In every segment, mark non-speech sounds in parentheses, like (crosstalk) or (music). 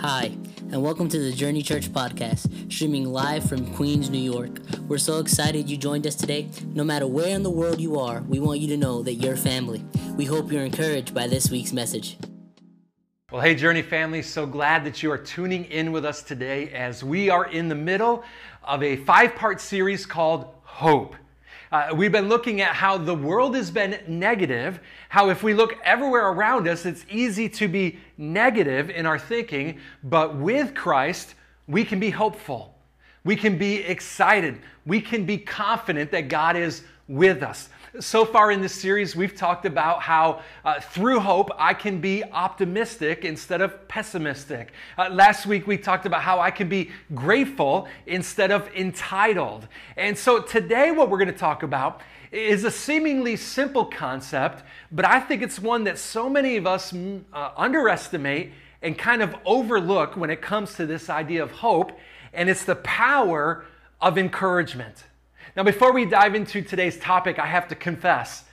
Hi, and welcome to the Journey Church podcast, streaming live from Queens, New York. We're so excited you joined us today. No matter where in the world you are, we want you to know that you're family. We hope you're encouraged by this week's message. Well, hey, Journey family, so glad that you are tuning in with us today as we are in the middle of a five part series called Hope. Uh, we've been looking at how the world has been negative, how if we look everywhere around us, it's easy to be negative in our thinking, but with Christ, we can be hopeful. We can be excited. We can be confident that God is with us. So far in this series, we've talked about how uh, through hope I can be optimistic instead of pessimistic. Uh, last week, we talked about how I can be grateful instead of entitled. And so today, what we're going to talk about is a seemingly simple concept, but I think it's one that so many of us mm, uh, underestimate and kind of overlook when it comes to this idea of hope, and it's the power of encouragement. Now, before we dive into today's topic, I have to confess,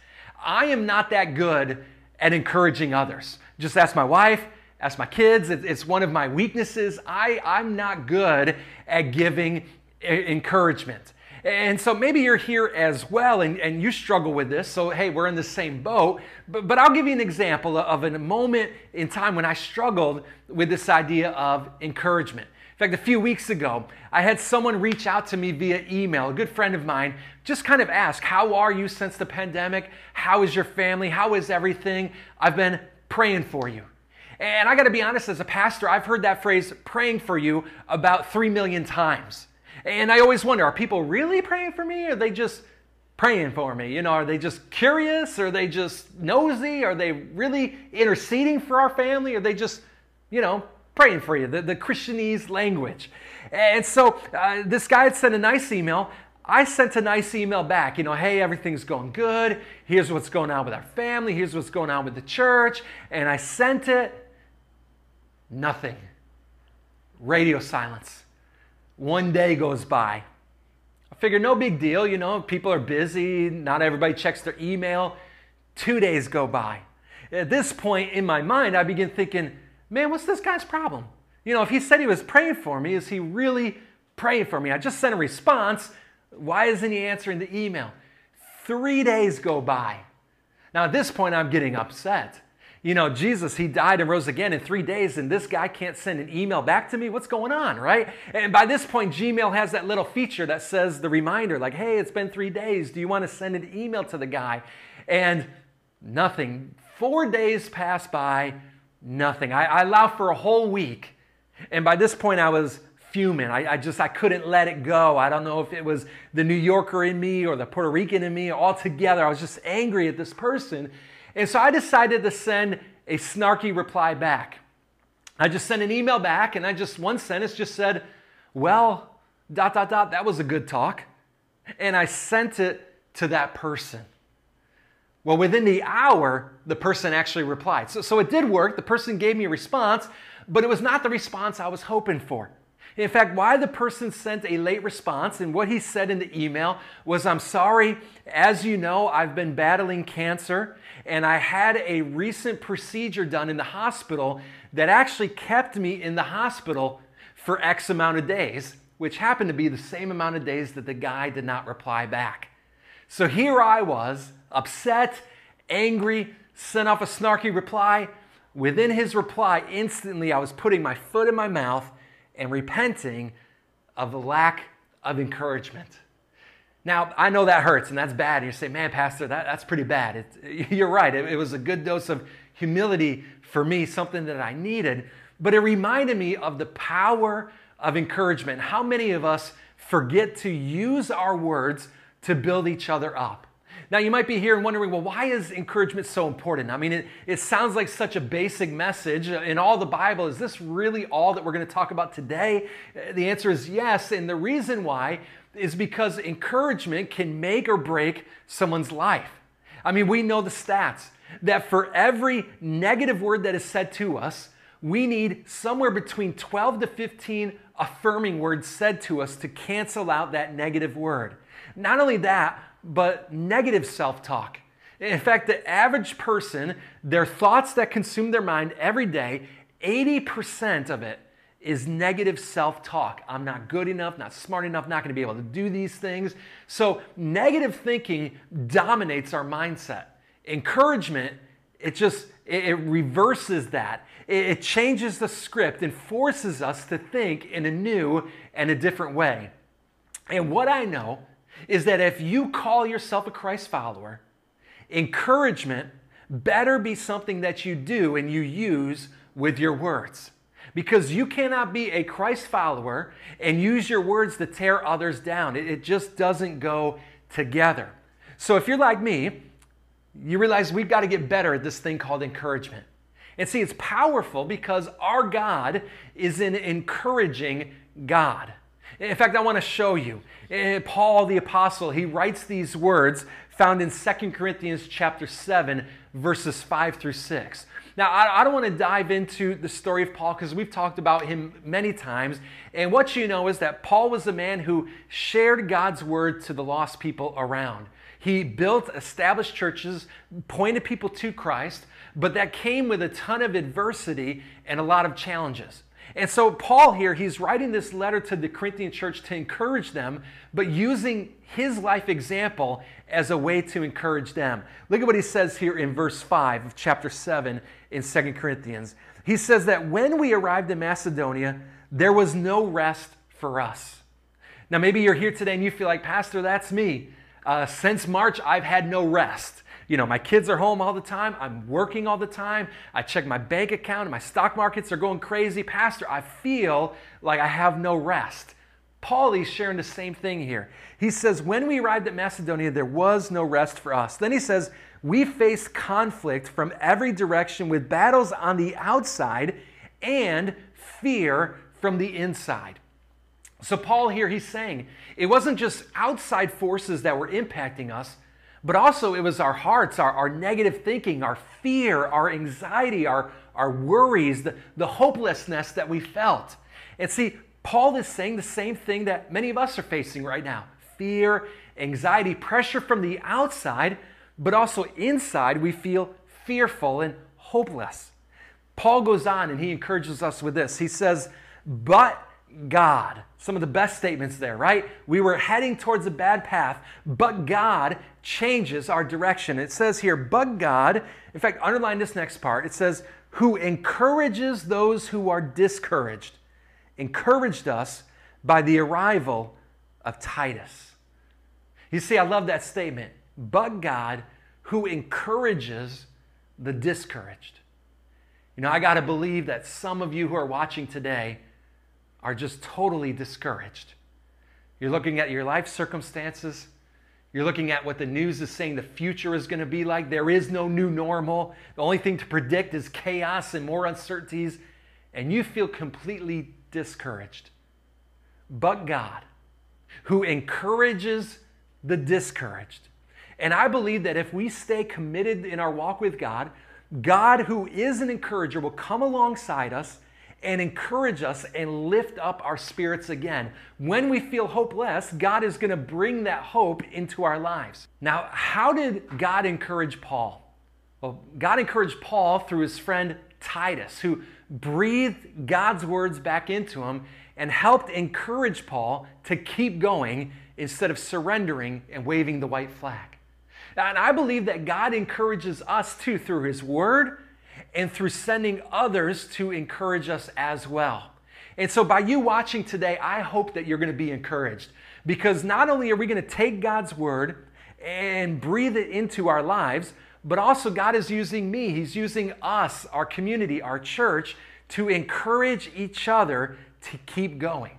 I am not that good at encouraging others. Just ask my wife, ask my kids. It's one of my weaknesses. I, I'm not good at giving encouragement. And so maybe you're here as well and, and you struggle with this. So, hey, we're in the same boat. But, but I'll give you an example of a moment in time when I struggled with this idea of encouragement. In fact, a few weeks ago, I had someone reach out to me via email, a good friend of mine, just kind of ask, How are you since the pandemic? How is your family? How is everything? I've been praying for you. And I got to be honest, as a pastor, I've heard that phrase, praying for you, about three million times. And I always wonder, are people really praying for me? Or are they just praying for me? You know, are they just curious? Are they just nosy? Are they really interceding for our family? Are they just, you know, praying for you, the, the Christianese language. And so uh, this guy had sent a nice email. I sent a nice email back, you know, hey, everything's going good. Here's what's going on with our family. Here's what's going on with the church. And I sent it. Nothing. Radio silence. One day goes by. I figure no big deal, you know, people are busy. Not everybody checks their email. Two days go by. At this point in my mind, I begin thinking, man, what's this guy's problem? You know, if he said he was praying for me, is he really praying for me? I just sent a response. Why isn't he answering the email? Three days go by. Now, at this point, I'm getting upset. You know, Jesus, he died and rose again in three days, and this guy can't send an email back to me? What's going on, right? And by this point, Gmail has that little feature that says the reminder, like, hey, it's been three days. Do you want to send an email to the guy? And nothing. Four days pass by nothing. I, I allowed for a whole week. And by this point, I was fuming. I, I, just, I couldn't let it go. I don't know if it was the New Yorker in me or the Puerto Rican in me all together. I was just angry at this person. And so I decided to send a snarky reply back. I just sent an email back and I just, one sentence just said, well, dot, dot, dot, that was a good talk. And I sent it to that person. Well, within the hour, the person actually replied. So, so it did work. The person gave me a response, but it was not the response I was hoping for. In fact, why the person sent a late response and what he said in the email was I'm sorry, as you know, I've been battling cancer and I had a recent procedure done in the hospital that actually kept me in the hospital for X amount of days, which happened to be the same amount of days that the guy did not reply back. So here I was upset, angry, sent off a snarky reply. Within his reply, instantly I was putting my foot in my mouth and repenting of the lack of encouragement. Now, I know that hurts and that's bad. You say, man, Pastor, that, that's pretty bad. It, (laughs) you're right. It, it was a good dose of humility for me, something that I needed. But it reminded me of the power of encouragement. How many of us forget to use our words to build each other up? Now, you might be here and wondering, well, why is encouragement so important? I mean, it, it sounds like such a basic message in all the Bible. Is this really all that we're going to talk about today? The answer is yes. And the reason why is because encouragement can make or break someone's life. I mean, we know the stats that for every negative word that is said to us, we need somewhere between 12 to 15 affirming words said to us to cancel out that negative word. Not only that, but negative self talk. In fact, the average person, their thoughts that consume their mind every day, 80% of it is negative self talk. I'm not good enough, not smart enough, not going to be able to do these things. So, negative thinking dominates our mindset. Encouragement, it just it, reverses that. It changes the script and forces us to think in a new and a different way. And what I know is that if you call yourself a Christ follower, encouragement better be something that you do and you use with your words. Because you cannot be a Christ follower and use your words to tear others down. It, just doesn't go together. So if you're like me, you realize we've got to get better at this thing called encouragement. And see, it's powerful because our God is an encouraging God. In fact, I want to show you. Eh, Paul the apostle, he writes these words found in 2 Corinthians chapter 7 verses 5 through 6. Now, I, don't want to dive into the story of Paul because we've talked about him many times. And what you know is that Paul was a man who shared God's word to the lost people around. He built established churches, pointed people to Christ, but that came with a ton of adversity and a lot of challenges. And so, Paul here, he's writing this letter to the Corinthian church to encourage them, but using his life example as a way to encourage them. Look at what he says here in verse 5 of chapter 7 in 2 Corinthians. He says that when we arrived in Macedonia, there was no rest for us. Now, maybe you're here today and you feel like, Pastor, that's me. Uh, since March, I've had no rest. You know, my kids are home all the time. I'm working all the time. I check my bank account and my stock markets are going crazy. Pastor, I feel like I have no rest. Paul is sharing the same thing here. He says, When we arrived at Macedonia, there was no rest for us. Then he says, We faced conflict from every direction with battles on the outside and fear from the inside. So, Paul here, he's saying it wasn't just outside forces that were impacting us, but also it was our hearts, our, our negative thinking, our fear, our anxiety, our, our worries, the, the hopelessness that we felt. And see, Paul is saying the same thing that many of us are facing right now fear, anxiety, pressure from the outside, but also inside we feel fearful and hopeless. Paul goes on and he encourages us with this. He says, But God. Some of the best statements there, right? We were heading towards a bad path, but God changes our direction. It says here, but God, in fact, underline this next part. It says, who encourages those who are discouraged, encouraged us by the arrival of Titus. You see, I love that statement. But God, who encourages the discouraged. You know, I got to believe that some of you who are watching today are just totally discouraged. You're looking at your life circumstances, you're looking at what the news is saying the future is going to be like. There is no new normal. The only thing to predict is chaos and more uncertainties, and you feel completely discouraged. But God, who encourages the discouraged. And I believe that if we stay committed in our walk with God, God, who is an encourager, will come alongside us and encourage us and lift up our spirits again. When we feel hopeless, God is going to bring that hope into our lives. Now, how did God encourage Paul? Well, God encouraged Paul through his friend Titus, who breathed God's words back into him and helped encourage Paul to keep going instead of surrendering and waving the white flag. And I believe that God encourages us too through his word and through sending others to encourage us as well. And so, by you watching today, I hope that you're going to be encouraged because not only are we going to take God's word and breathe it into our lives, but also God is using me. He's using us, our community, our church, to encourage each other to keep going.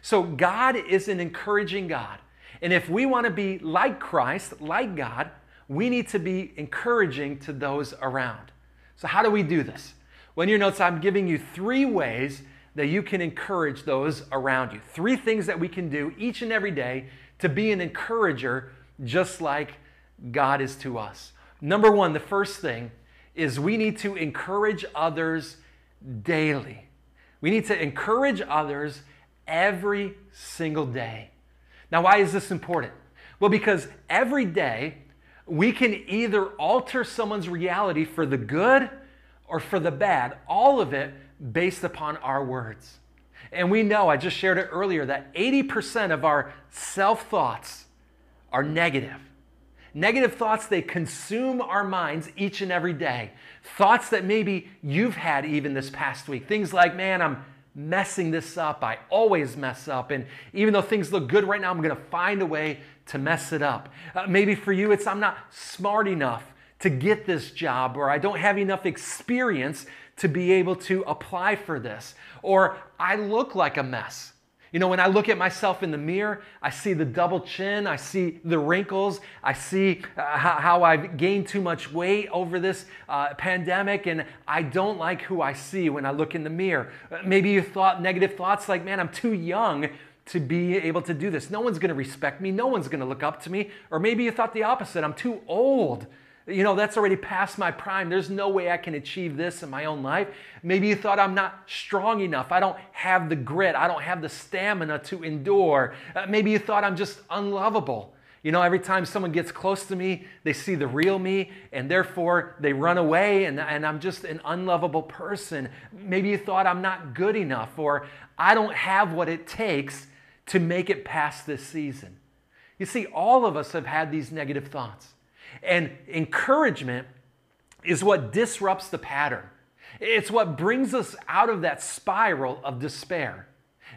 So, God is an encouraging God. And if we want to be like Christ, like God, we need to be encouraging to those around. So, how do we do this? Well, in your notes, I'm giving you three ways that you can encourage those around you. Three things that we can do each and every day to be an encourager, just like God is to us. Number one, the first thing is we need to encourage others daily. We need to encourage others every single day. Now, why is this important? Well, because every day we can either alter someone's reality for the good or for the bad, all of it based upon our words. And we know, I just shared it earlier, that 80% of our self thoughts are negative. Negative thoughts, they consume our minds each and every day. Thoughts that maybe you've had even this past week. Things like, man, I'm messing this up. I always mess up. And even though things look good right now, I'm going to find a way to mess it up. Uh, maybe for you, it's I'm not smart enough to get this job, or I don't have enough experience to be able to apply for this, or I look like a mess. You know, when I look at myself in the mirror, I see the double chin, I see the wrinkles, I see uh, how, how, I've gained too much weight over this uh, pandemic, and I don't like who I see when I look in the mirror. Uh, maybe you thought negative thoughts like, man, I'm too young to be able to do this. No one's going to respect me, no one's going to look up to me. Or maybe you thought the opposite I'm too old you know, that's already past my prime. There's no way I can achieve this in my own life. Maybe you thought I'm not strong enough. I don't have the grit. I don't have the stamina to endure. Uh, maybe you thought I'm just unlovable. You know, every time someone gets close to me, they see the real me and therefore they run away and, and I'm just an unlovable person. Maybe you thought I'm not good enough or I don't have what it takes to make it past this season. You see, all of us have had these negative thoughts. And encouragement is what disrupts the pattern. It's what brings us out of that spiral of despair.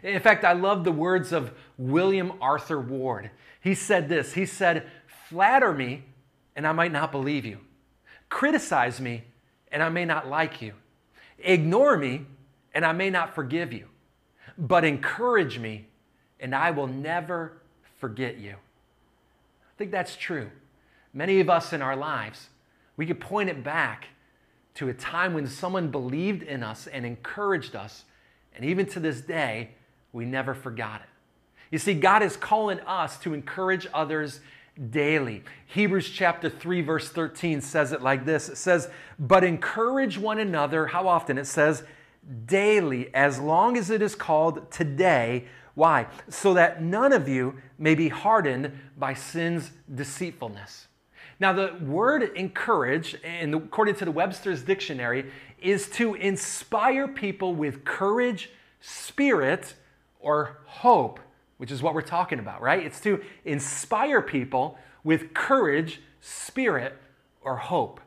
In fact, I love the words of William Arthur Ward. He said this He said, Flatter me, and I might not believe you. Criticize me, and I may not like you. Ignore me, and I may not forgive you. But encourage me, and I will never forget you. I think that's true. Many of us in our lives, we could point it back to a time when someone believed in us and encouraged us. And even to this day, we never forgot it. You see, God is calling us to encourage others daily. Hebrews chapter 3, verse 13 says it like this It says, But encourage one another. How often? It says, daily, as long as it is called today. Why? So that none of you may be hardened by sin's deceitfulness. Now, the word encourage, and according to the Webster's dictionary, is to inspire people with courage, spirit, or hope, which is what we're talking about, right? It's to inspire people with courage, spirit, or hope.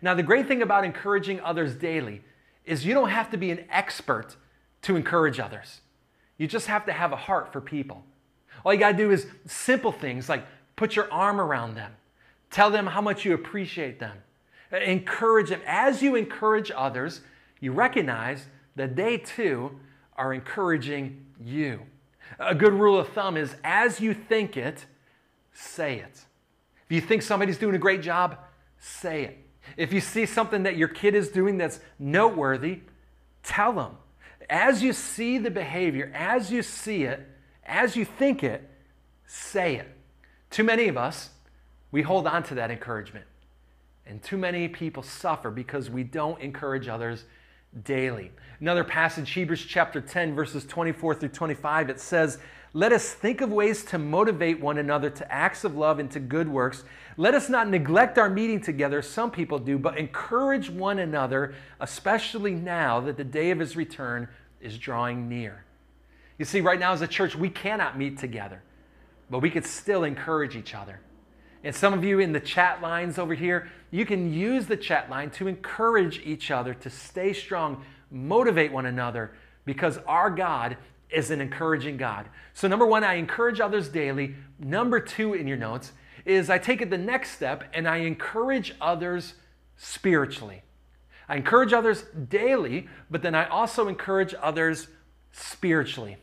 Now, the great thing about encouraging others daily is you don't have to be an expert to encourage others. You just have to have a heart for people. All you got to do is simple things like put your arm around them, Tell them how much you appreciate them. Encourage them. As you encourage others, you recognize that they too are encouraging you. A good rule of thumb is as you think it, say it. If you think somebody's doing a great job, say it. If you see something that your kid is doing that's noteworthy, tell them. As you see the behavior, as you see it, as you think it, say it. Too many of us, we hold on to that encouragement. And too many people suffer because we don't encourage others daily. Another passage, Hebrews chapter 10, verses 24 through 25, it says, Let us think of ways to motivate one another to acts of love and to good works. Let us not neglect our meeting together, some people do, but encourage one another, especially now that the day of his return is drawing near. You see, right now as a church, we cannot meet together, but we could still encourage each other. And some of you in the chat lines over here, you can use the chat line to encourage each other to stay strong, motivate one another, because our God is an encouraging God. So, number one, I encourage others daily. Number two in your notes is I take it the next step and I encourage others spiritually. I encourage others daily, but then I also encourage others spiritually.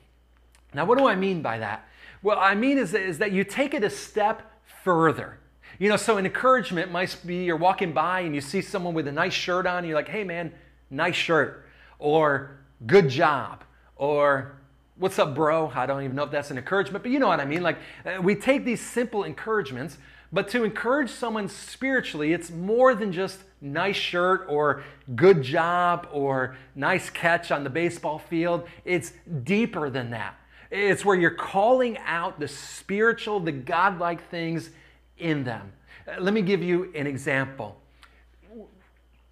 Now, what do I mean by that? Well, I mean is, is that you take it a step further. You know, so an encouragement might be you're walking by and you see someone with a nice shirt on, and you're like, hey man, nice shirt, or good job, or what's up, bro? I don't even know if that's an encouragement, but you know what I mean. Like, uh, we take these simple encouragements, but to encourage someone spiritually, it's more than just nice shirt or good job or nice catch on the baseball field. It's deeper than that. It's where you're calling out the spiritual, the godlike things in them. Uh, let me give you an example.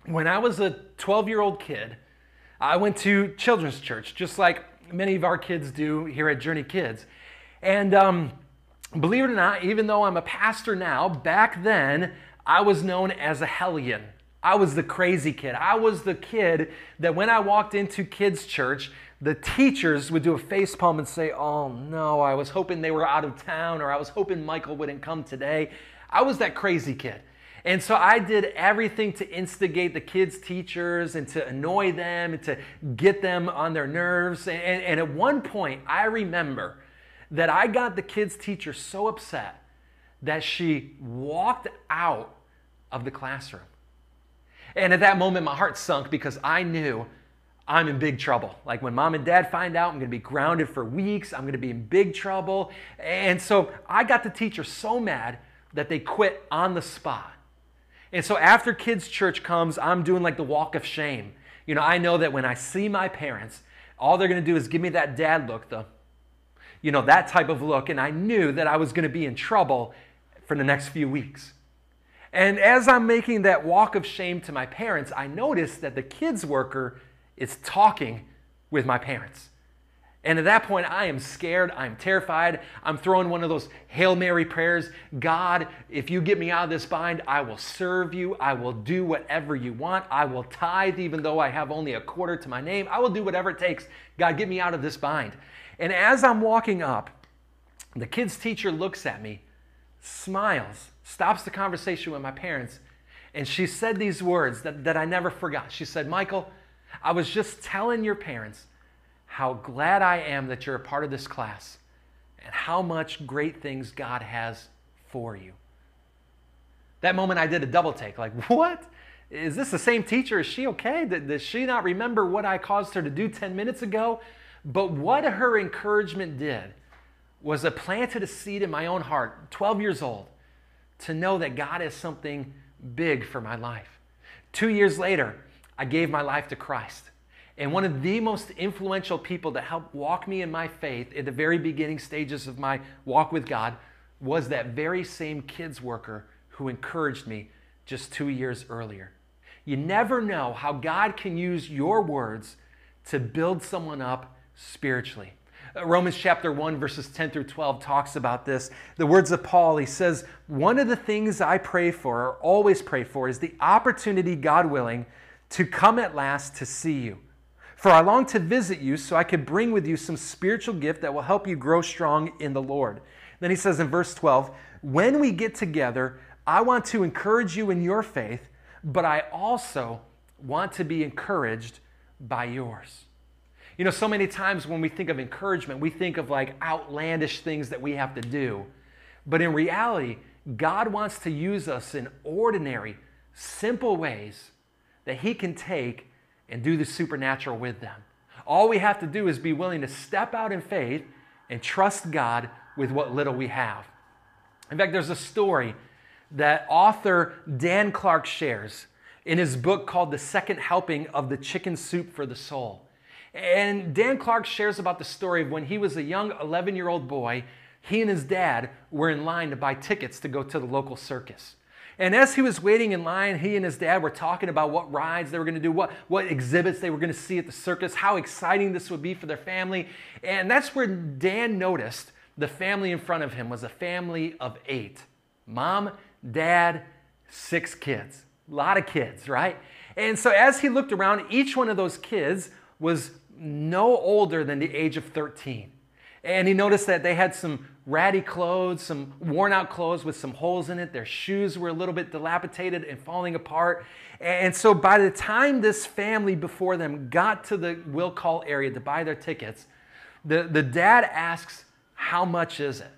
When I was a 12 year old kid, I went to children's church, just like many of our kids do here at Journey Kids. And um, believe it or not, even though I'm a pastor now, back then I was known as a hellion. I was the crazy kid. I was the kid that when I walked into kids' church, the teachers would do a face palm and say, Oh no, I was hoping they were out of town, or I was hoping Michael wouldn't come today. I was that crazy kid. And so I did everything to instigate the kids' teachers and to annoy them and to get them on their nerves. And, and at one point, I remember that I got the kids' teacher so upset that she walked out of the classroom. And at that moment, my heart sunk because I knew I'm in big trouble. Like when mom and dad find out, I'm gonna be grounded for weeks, I'm gonna be in big trouble. And so I got the teacher so mad that they quit on the spot. And so after kids' church comes, I'm doing like the walk of shame. You know, I know that when I see my parents, all they're to do is give me that dad look, the, you know, that type of look. And I knew that I was to be in trouble for the next few weeks. And as I'm making that walk of shame to my parents, I notice that the kids worker is talking with my parents. And at that point, I am scared. I'm terrified. I'm throwing one of those Hail Mary prayers God, if you get me out of this bind, I will serve you. I will do whatever you want. I will tithe, even though I have only a quarter to my name. I will do whatever it takes. God, get me out of this bind. And as I'm walking up, the kid's teacher looks at me, smiles, stops the conversation with my parents, and she said these words that, that I never forgot. She said, Michael, I was just telling your parents how glad I am that you're a part of this class and how much great things God has for you. That moment I did a double take like, (laughs) what? Is this the same teacher? Is she okay? Does she not remember what I caused her to do 10 minutes ago? But what her encouragement did was it planted a seed in my own heart, 12 years old, to know that God has something big for my life. Two years later, I gave my life to Christ. And one of the most influential people to help walk me in my faith at the very beginning stages of my walk with God was that very same kids worker who encouraged me just two years earlier. You never know how God can use your words to build someone up spiritually. Romans chapter 1, verses 10 through 12 talks about this. The words of Paul, he says, One of the things I pray for, or always pray for, is the opportunity, God willing, to come at last to see you. For I long to visit you so I could bring with you some spiritual gift that will help you grow strong in the Lord. Then he says in verse 12, When we get together, I want to encourage you in your faith, but I also want to be encouraged by yours. You know, so many times when we think of encouragement, we think of like outlandish things that we have to do. But in reality, God wants to use us in ordinary, simple ways that He can take and do the supernatural with them. All we have to do is be willing to step out in faith and trust God with what little we have. In fact, there's a story that author Dan Clark shares in his book called The Second Helping of the Chicken Soup for the Soul. And Dan Clark shares about the story of when he was a young 11 year old boy, he and his dad were in line to buy tickets to go to the local circus. And as he was waiting in line, he and his dad were talking about what rides they were going to do, what, what exhibits they were going to see at the circus, how exciting this would be for their family. And that's where Dan noticed the family in front of him was a family of eight mom, dad, six kids. A lot of kids, right? And so as he looked around, each one of those kids was no older than the age of 13. And he noticed that they had some ratty clothes, some worn out clothes with some holes in it. Their shoes were a little bit dilapidated and falling apart. And so by the time this family before them got to the will call area to buy their tickets, the, the dad asks, How much is it?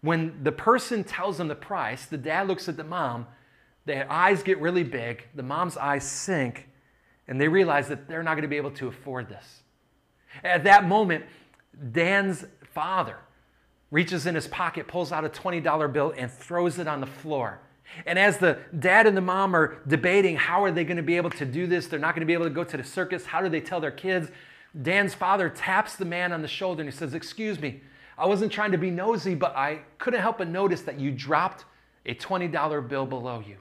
When the person tells them the price, the dad looks at the mom, their eyes get really big, the mom's eyes sink, and they realize that they're not going to be able to afford this. At that moment, Dan's father, reaches in his pocket, pulls out a $20 bill, and throws it on the floor. And as the dad and the mom are debating how are they going to be able to do this, they're not going to be able to go to the circus. How do they tell their kids? Dan's father taps the man on the shoulder and he says, Excuse me, I wasn't trying to be nosy, but I couldn't help but notice that you dropped a $20 bill below you.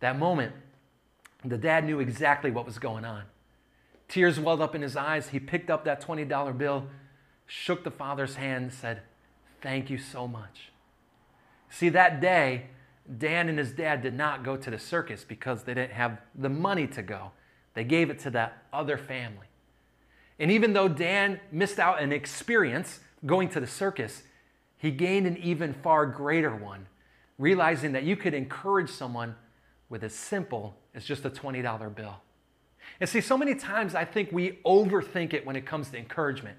That moment, the dad knew exactly what was going on. Tears welled up in his eyes. He picked up that $20 bill, shook the father's hand, and said, Thank you so much. See, that day, Dan and his dad did not go to the circus because they didn't have the money to go. They gave it to that other family. And even though Dan missed out an experience going to the circus, he gained an even far greater one, realizing that you could encourage someone with a simple as just a $20 bill. And see, so many times I think we overthink it when it comes to encouragement.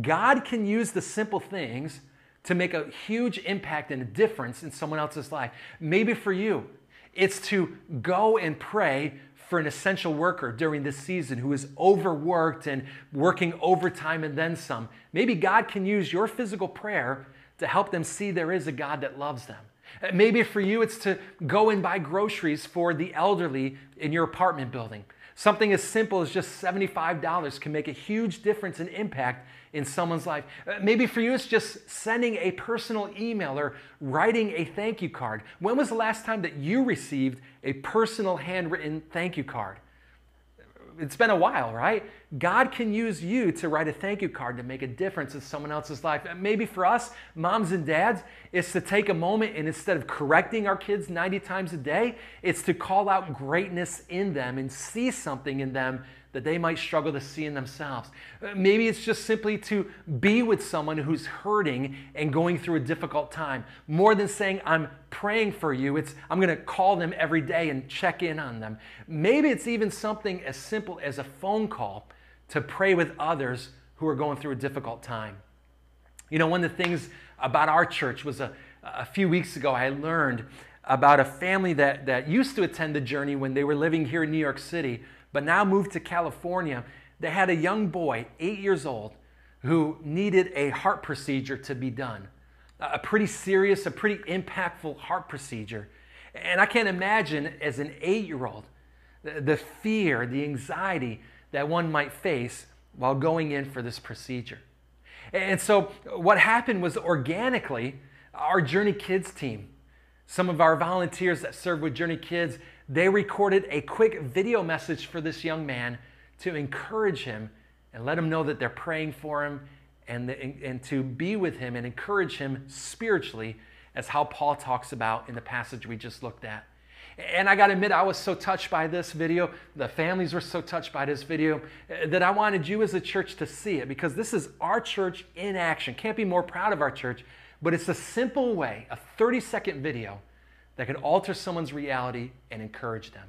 God can use the simple things to make a huge impact and a difference in someone else's life. Maybe for you, it's to go and pray for an essential worker during this season who is overworked and working overtime and then some. Maybe God can use your physical prayer to help them see there is a God that loves them. Maybe for you, it's to go and buy groceries for the elderly in your apartment building. Something as simple as just $75 can make a huge difference and impact in someone's life. Uh, maybe for you, it's just sending a personal email or writing a thank you card. When was the last time that you received a personal handwritten thank you card? It's been a while, right? God can use you to write a thank you card to make a difference in someone else's life. Maybe for us, moms and dads, it's to take a moment and instead of correcting our kids 90 times a day, it's to call out greatness in them and see something in them that they might struggle to see in themselves. Uh, maybe it's just simply to be with someone who's hurting and going through a difficult time. More than saying, I'm praying for you, it's I'm going to call them every day and check in on them. Maybe it's even something as simple as a phone call to pray with others who are going through a difficult time. You know, one of the things about our church was a, a few weeks ago, I learned about a family that, that used to attend the journey when they were living here in New York City but now moved to California, they had a young boy, eight years old, who needed a heart procedure to be done. A pretty serious, a pretty impactful heart procedure. And I can't imagine as an eight year old the fear, the anxiety that one might face while going in for this procedure. And so, what happened was organically, our Journey Kids team, some of our volunteers that serve with Journey Kids, they recorded a quick video message for this young man to encourage him and let him know that they're praying for him and, and to be with him and encourage him spiritually, as how Paul talks about in the passage we just looked at. And I got to admit, I was so touched by this video. The families were so touched by this video uh, that I wanted you as a church to see it because this is our church in action. Can't be more proud of our church, but it's a simple way, a 30 second video that could alter someone's reality and encourage them.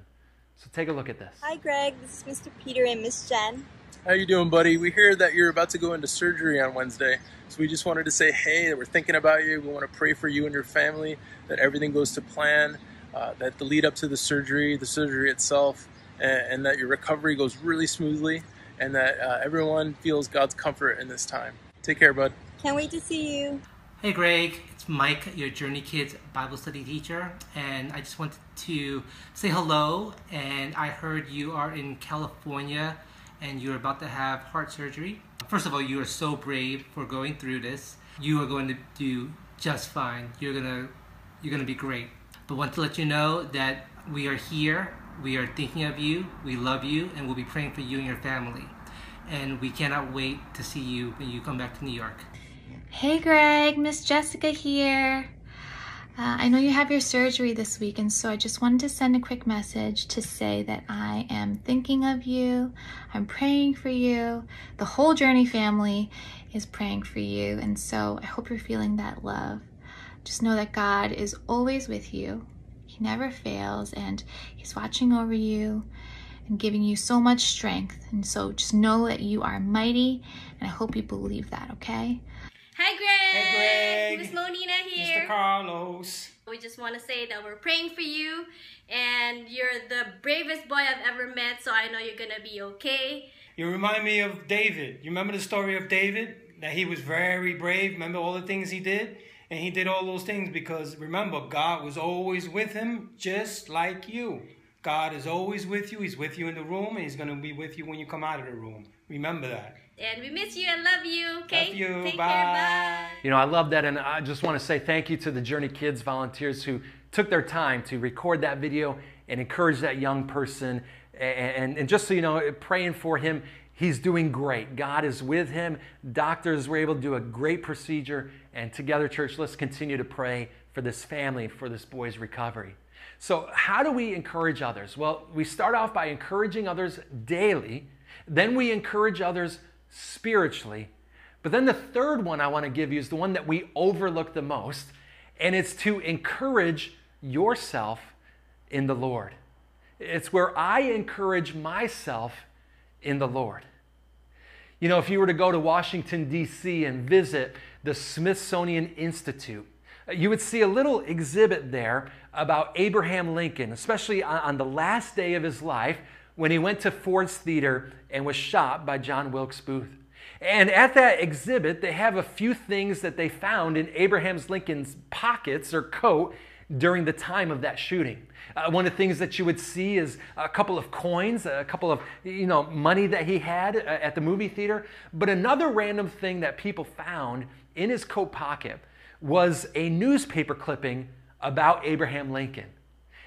So take a look at this. Hi, Greg. This is Mr. Peter and Miss Jen. How you doing, buddy? We hear that you're about to go into surgery on Wednesday, so we just wanted to say, hey, that we're thinking about you. We want to pray for you and your family that everything goes to plan, uh, that the lead up to the surgery, the surgery itself, and, and that your recovery goes really smoothly, and that uh, everyone feels God's comfort in this time. Take care, bud. Can't wait to see you. Hey Greg, it's Mike, your Journey Kids Bible study teacher, and I just wanted to say hello. And I heard you are in California and you're about to have heart surgery. First of all, you are so brave for going through this. You are going to do just fine. You're gonna you're gonna be great. But want to let you know that we are here. We are thinking of you. We love you, and we'll be praying for you and your family. And we cannot wait to see you when you come back to New York. Hey Greg, Miss Jessica here. Uh, I know you have your surgery this week, and so I just wanted to send a quick message to say that I am thinking of you. I'm praying for you. The whole Journey family is praying for you, and so I hope you're feeling that love. Just know that God is always with you. He never fails, and He's watching over you and giving you so much strength. And so just know that you are mighty, and I hope you believe that, okay? Hi, Greg. Hey, Greg. Miss Monina here. Mr. Carlos. We just want to say that we're praying for you, and you're the bravest boy I've ever met, so I know you're to be okay. You remind me of David. You remember the story of David? That he was very brave. Remember all the things he did? And he did all those things because remember, God was always with him, just like you. God is always with you. He's with you in the room, and He's going to be with you when you come out of the room. Remember that. And we miss you and love you. Okay. Love you. Take bye. care. Bye. You know, I love that. And I just want to say thank you to the Journey Kids volunteers who took their time to record that video and encourage that young person. And, and, and just so you know, praying for him, He's doing great. God is with him. Doctors were able to do a great procedure. And together, church, let's continue to pray for this family, for this boy's recovery. So, how do we encourage others? Well, we start off by encouraging others daily, then we encourage others spiritually. But then the third one I want to give you is the one that we overlook the most, and it's to encourage yourself in the Lord. It's where I encourage myself in the Lord. You know, if you were to go to Washington, D.C. and visit the Smithsonian Institute, you would see a little exhibit there about Abraham Lincoln, especially on the last day of his life when he went to Ford's Theater and was shot by John Wilkes Booth. And at that exhibit, they have a few things that they found in Abraham Lincoln's pockets or coat during the time of that shooting. Uh, one of the things that you would see is a couple of coins, a couple of you know money that he had uh, at the movie theater. But another random thing that people found in his coat pocket was a newspaper clipping about Abraham Lincoln.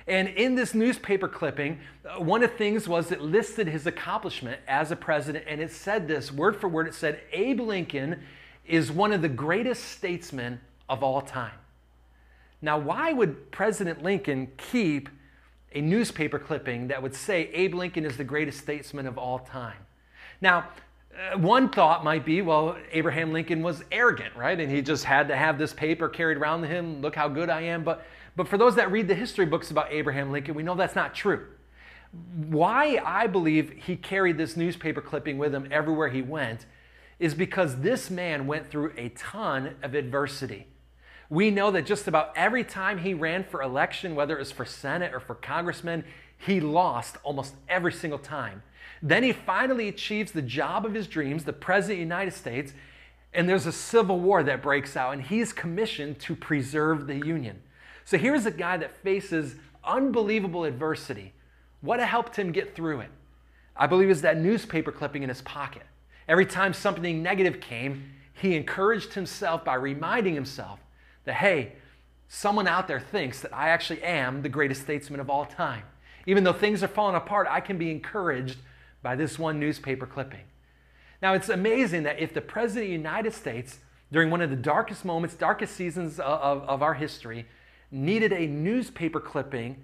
And in this newspaper clipping, uh, one of the things was it listed his accomplishment as a president, and it said this word for word it said, Abe Lincoln is one of the greatest statesmen of all time. Now, why would President Lincoln keep a newspaper clipping that would say Abe Lincoln is the greatest statesman of all time? Now, Uh, one thought might be, well, Abraham Lincoln was arrogant, right? And he just had to have this paper carried around him. Look how good I am. But, but for those that read the history books about Abraham Lincoln, we know that's not true. Why I believe he carried this newspaper clipping with him everywhere he went is because this man went through a ton of adversity. We know that just about every time he ran for election, whether it was for Senate or for congressman, he lost almost every single time. Then he finally achieves the job of his dreams, the President of the United States, and there's a civil war that breaks out, and he's commissioned to preserve the Union. So here's a guy that faces unbelievable adversity. What helped him get through it? I believe is that newspaper clipping in his pocket. Every time something negative came, he encouraged himself by reminding himself that, hey, someone out there thinks that I actually am the greatest statesman of all time. Even though things are falling apart, I can be encouraged by this one newspaper clipping. Now, it's amazing that if the President of the United States, during one of the darkest moments, darkest seasons of, of our history, needed a newspaper clipping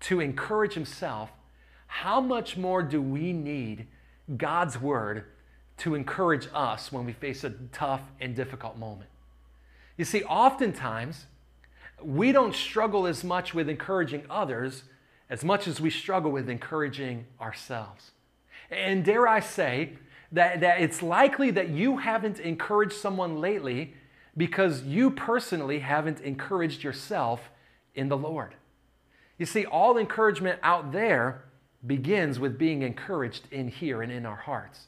to encourage himself, how much more do we need God's Word to encourage us when we face a tough and difficult moment? You see, oftentimes, we don't struggle as much with encouraging others as much as we struggle with encouraging ourselves. And dare I say that, that it's likely that you haven't encouraged someone lately because you personally haven't encouraged yourself in the Lord. You see, all encouragement out there begins with being encouraged in here and in our hearts.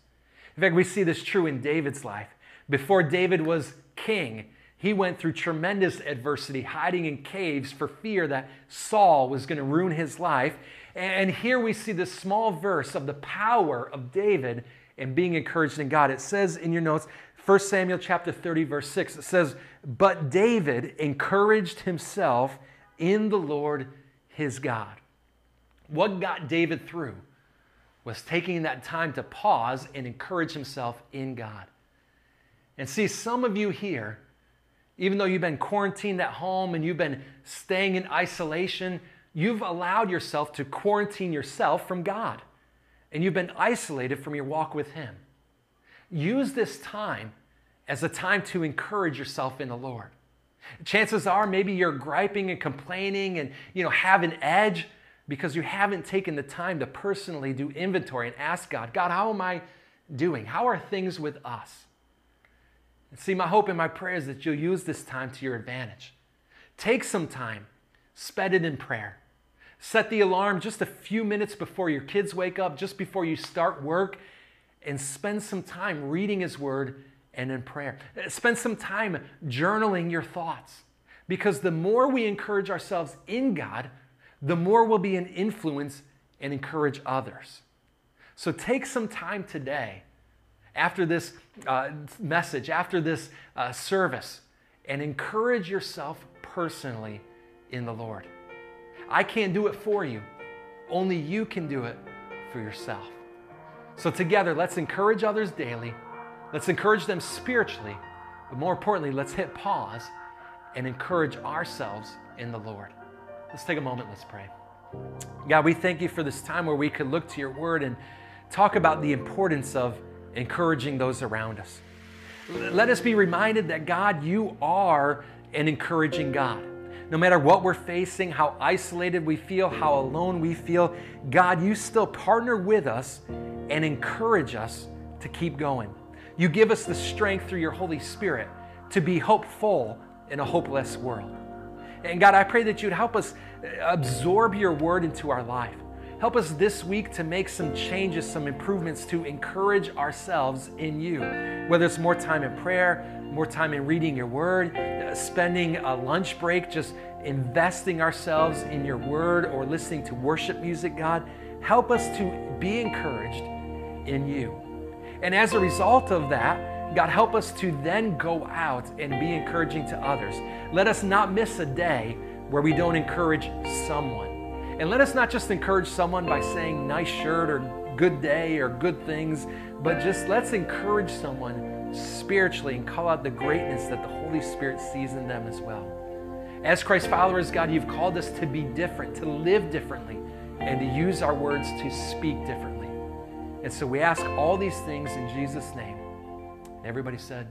In fact, we see this true in David's life. Before David was king, he went through tremendous adversity, hiding in caves for fear that Saul was going to ruin his life. And here we see this small verse of the power of David and being encouraged in God. It says in your notes, 1 Samuel chapter 30, verse 6, it says, But David encouraged himself in the Lord his God. What got David through was taking that time to pause and encourage himself in God. And see, some of you here, even though you've been quarantined at home and you've been staying in isolation, you've allowed yourself to quarantine yourself from God. And you've been isolated from your walk with Him. Use this time as a time to encourage yourself in the Lord. Chances are maybe you're griping and complaining and you know have an edge because you haven't taken the time to personally do inventory and ask God, God, how am I doing? How are things with us? And see, my hope and my prayer is that you'll use this time to your advantage. Take some time, spend it in prayer. Set the alarm just a few minutes before your kids wake up, just before you start work, and spend some time reading His Word and in prayer. Spend some time journaling your thoughts. Because the more we encourage ourselves in God, the more we'll be an influence and encourage others. So take some time today after this uh, message, after this uh, service, and encourage yourself personally in the Lord. I can't do it for you, only you can do it for yourself. So, together, let's encourage others daily. Let's encourage them spiritually. But more importantly, let's hit pause and encourage ourselves in the Lord. Let's take a moment, let's pray. God, we thank you for this time where we could look to your word and talk about the importance of encouraging those around us. Let us be reminded that God, you are an encouraging God. No matter what we're facing, how isolated we feel, how alone we feel, God, you still partner with us and encourage us to keep going. You give us the strength through your Holy Spirit to be hopeful in a hopeless world. And God, I pray that you'd help us absorb your word into our life. Help us this week to make some changes, some improvements to encourage ourselves in you. Whether it's more time in prayer, more time in reading your word, uh, spending a lunch break just investing ourselves in your word or listening to worship music, God, help us to be encouraged in you. And as a result of that, God, help us to then go out and be encouraging to others. Let us not miss a day where we don't encourage someone. And let us not just encourage someone by saying nice shirt or good day or good things, but just let's encourage someone spiritually and call out the greatness that the Holy Spirit sees in them as well. As Christ followers, God, you've called us to be different, to live differently, and to use our words to speak differently. And so we ask all these things in Jesus' name. Everybody said,